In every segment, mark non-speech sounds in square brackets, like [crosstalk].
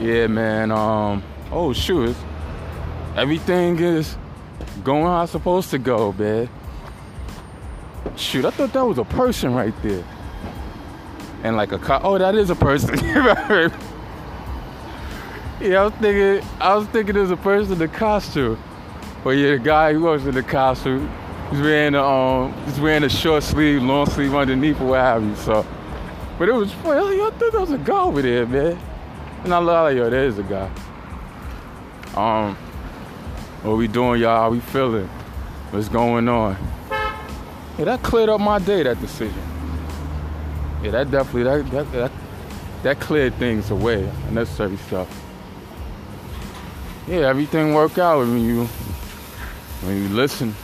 Yeah, man. Um. Oh shoot. Everything is going how it's supposed to go, man. Shoot, I thought that was a person right there. And like a car. oh, that is a person. [laughs] yeah, I was thinking, I was thinking there's a person in the costume. But yeah, the guy who was in the costume, he's wearing a um, he's wearing a short sleeve, long sleeve underneath, or what have you. So, but it was funny. I thought there was a guy over there, man. And I love yo, there is a guy. Um, what we doing, y'all? How we feeling? What's going on? Yeah, that cleared up my day, that decision. Yeah, that definitely, that, that, that, that cleared things away, unnecessary stuff. Yeah, everything work out when you, when you listen.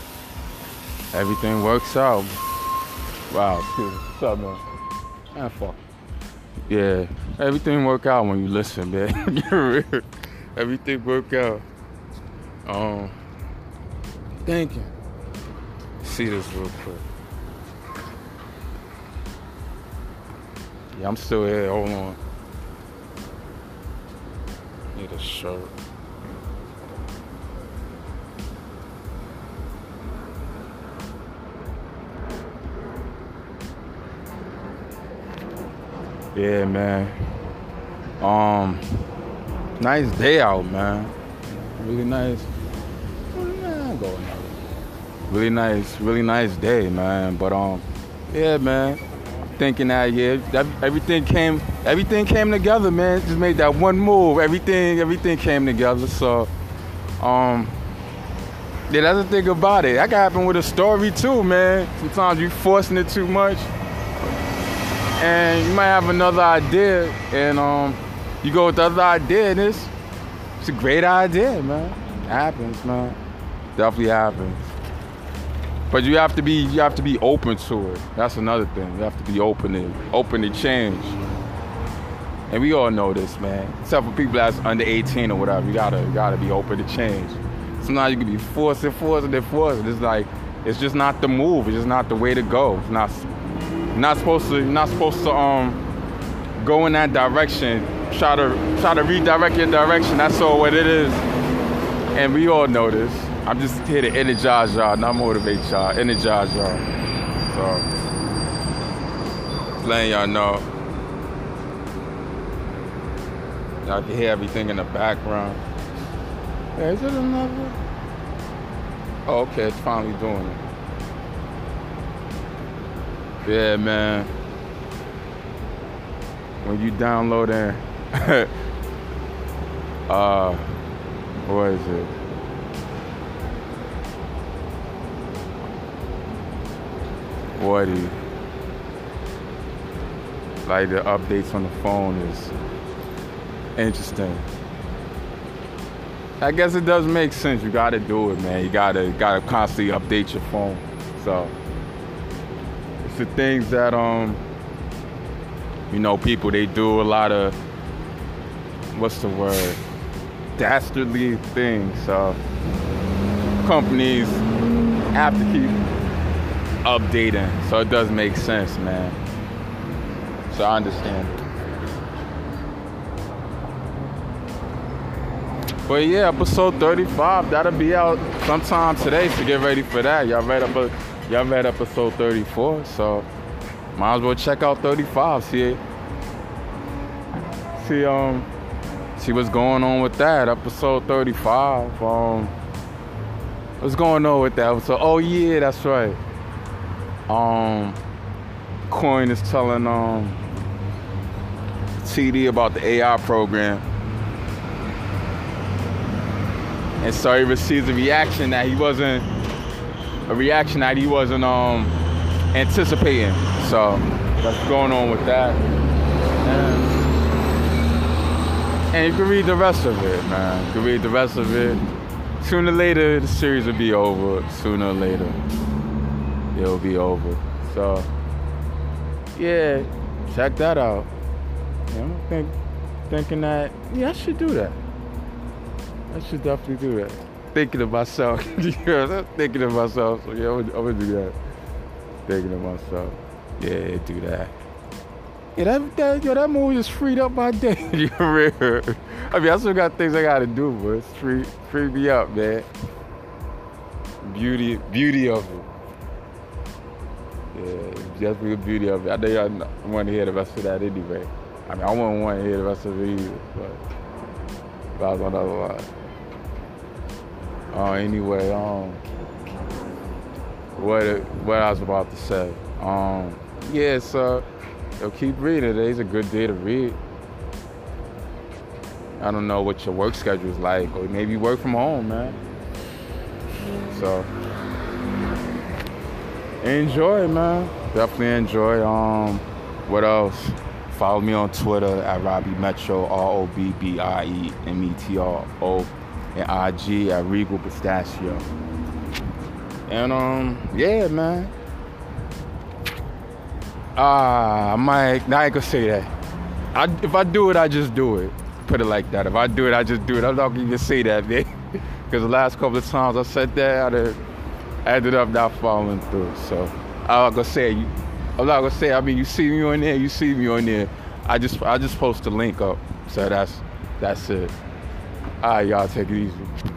Everything works out. Wow, [laughs] what's up, man? Man, fuck. Yeah, everything work out when you listen, man. [laughs] everything work out. Um, thinking. See this real quick. Yeah, I'm still here. Hold on. Need a shirt. Yeah, man. Um, nice day out, man. Really nice. Man, go another. Really nice, really nice day, man. But um, yeah, man. Thinking that yeah, that, everything came, everything came together, man. Just made that one move. Everything, everything came together. So, um, yeah, that's the thing about it. That can happen with a story too, man. Sometimes you forcing it too much and you might have another idea, and um, you go with the other idea, and it's it's a great idea, man. It happens, man. Definitely happens. But you have to be you have to be open to it. That's another thing. You have to be open to open to change. And we all know this, man. Except for people that's under 18 or whatever, you gotta you gotta be open to change. Sometimes you can be forcing, forcing, and forcing. It's like it's just not the move. It's just not the way to go. It's not you're not supposed to. You're not supposed to um go in that direction. Try to try to redirect your direction. That's all what it is. And we all know this. I'm just here to energize y'all, not motivate y'all. Energize y'all. So letting y'all know. Y'all can hear everything in the background. Is it another? Oh, okay, it's finally doing it. Yeah, man. When you download it, [laughs] uh, what is it? What you, like the updates on the phone is interesting. I guess it does make sense. You gotta do it, man. You gotta gotta constantly update your phone. So it's the things that um you know people they do a lot of what's the word dastardly things. So companies have to keep updating. So it does make sense, man. So I understand. But yeah, episode 35, that'll be out sometime today, so get ready for that. Y'all read up y'all read episode 34, so might as well check out 35, see. See um see what's going on with that. Episode 35. Um what's going on with that episode? Oh yeah, that's right. Um Coin is telling um TD about the AI program. And so he receives a reaction that he wasn't a reaction that he wasn't um anticipating. So that's going on with that. And, and you can read the rest of it, man. You can read the rest of it. Sooner or later, the series will be over. Sooner or later, it'll be over. So, yeah, check that out. Yeah, I'm think, thinking that, yeah, I should do that. I should definitely do that. Thinking of myself. [laughs] I'm thinking of myself. So, yeah, I'm, I'm gonna do that. Thinking of myself. Yeah, do that. Yeah, that, that, yo, that movie just freed up my day. [laughs] you I mean, I still got things I gotta do, but it's free, free me up, man. Beauty, beauty of it. Yeah, just the beauty of it. I know y'all want to hear the rest of that anyway. I mean, I wouldn't want to hear the rest of it either, but, but I was on the other line. Uh, anyway, um, what what I was about to say. Um, yeah, so yo, keep reading. Today's a good day to read. I don't know what your work schedule is like, or maybe you work from home, man. So enjoy, man. Definitely enjoy. Um, what else? Follow me on Twitter at Robbie Metro, R O B B I E M E T R O, and IG at Regal Pistachio. And um, yeah, man. Ah, might. Now I ain't gonna say that. I, if I do it, I just do it. Put it like that. If I do it, I just do it. I'm not gonna even say that, man. [laughs] Because the last couple of times I said that, I ended up not following through. So I'm not gonna say. I'm not gonna say. I mean, you see me on there, you see me on there. I just, I just post the link up. So that's, that's it. Ah, right, y'all, take it easy.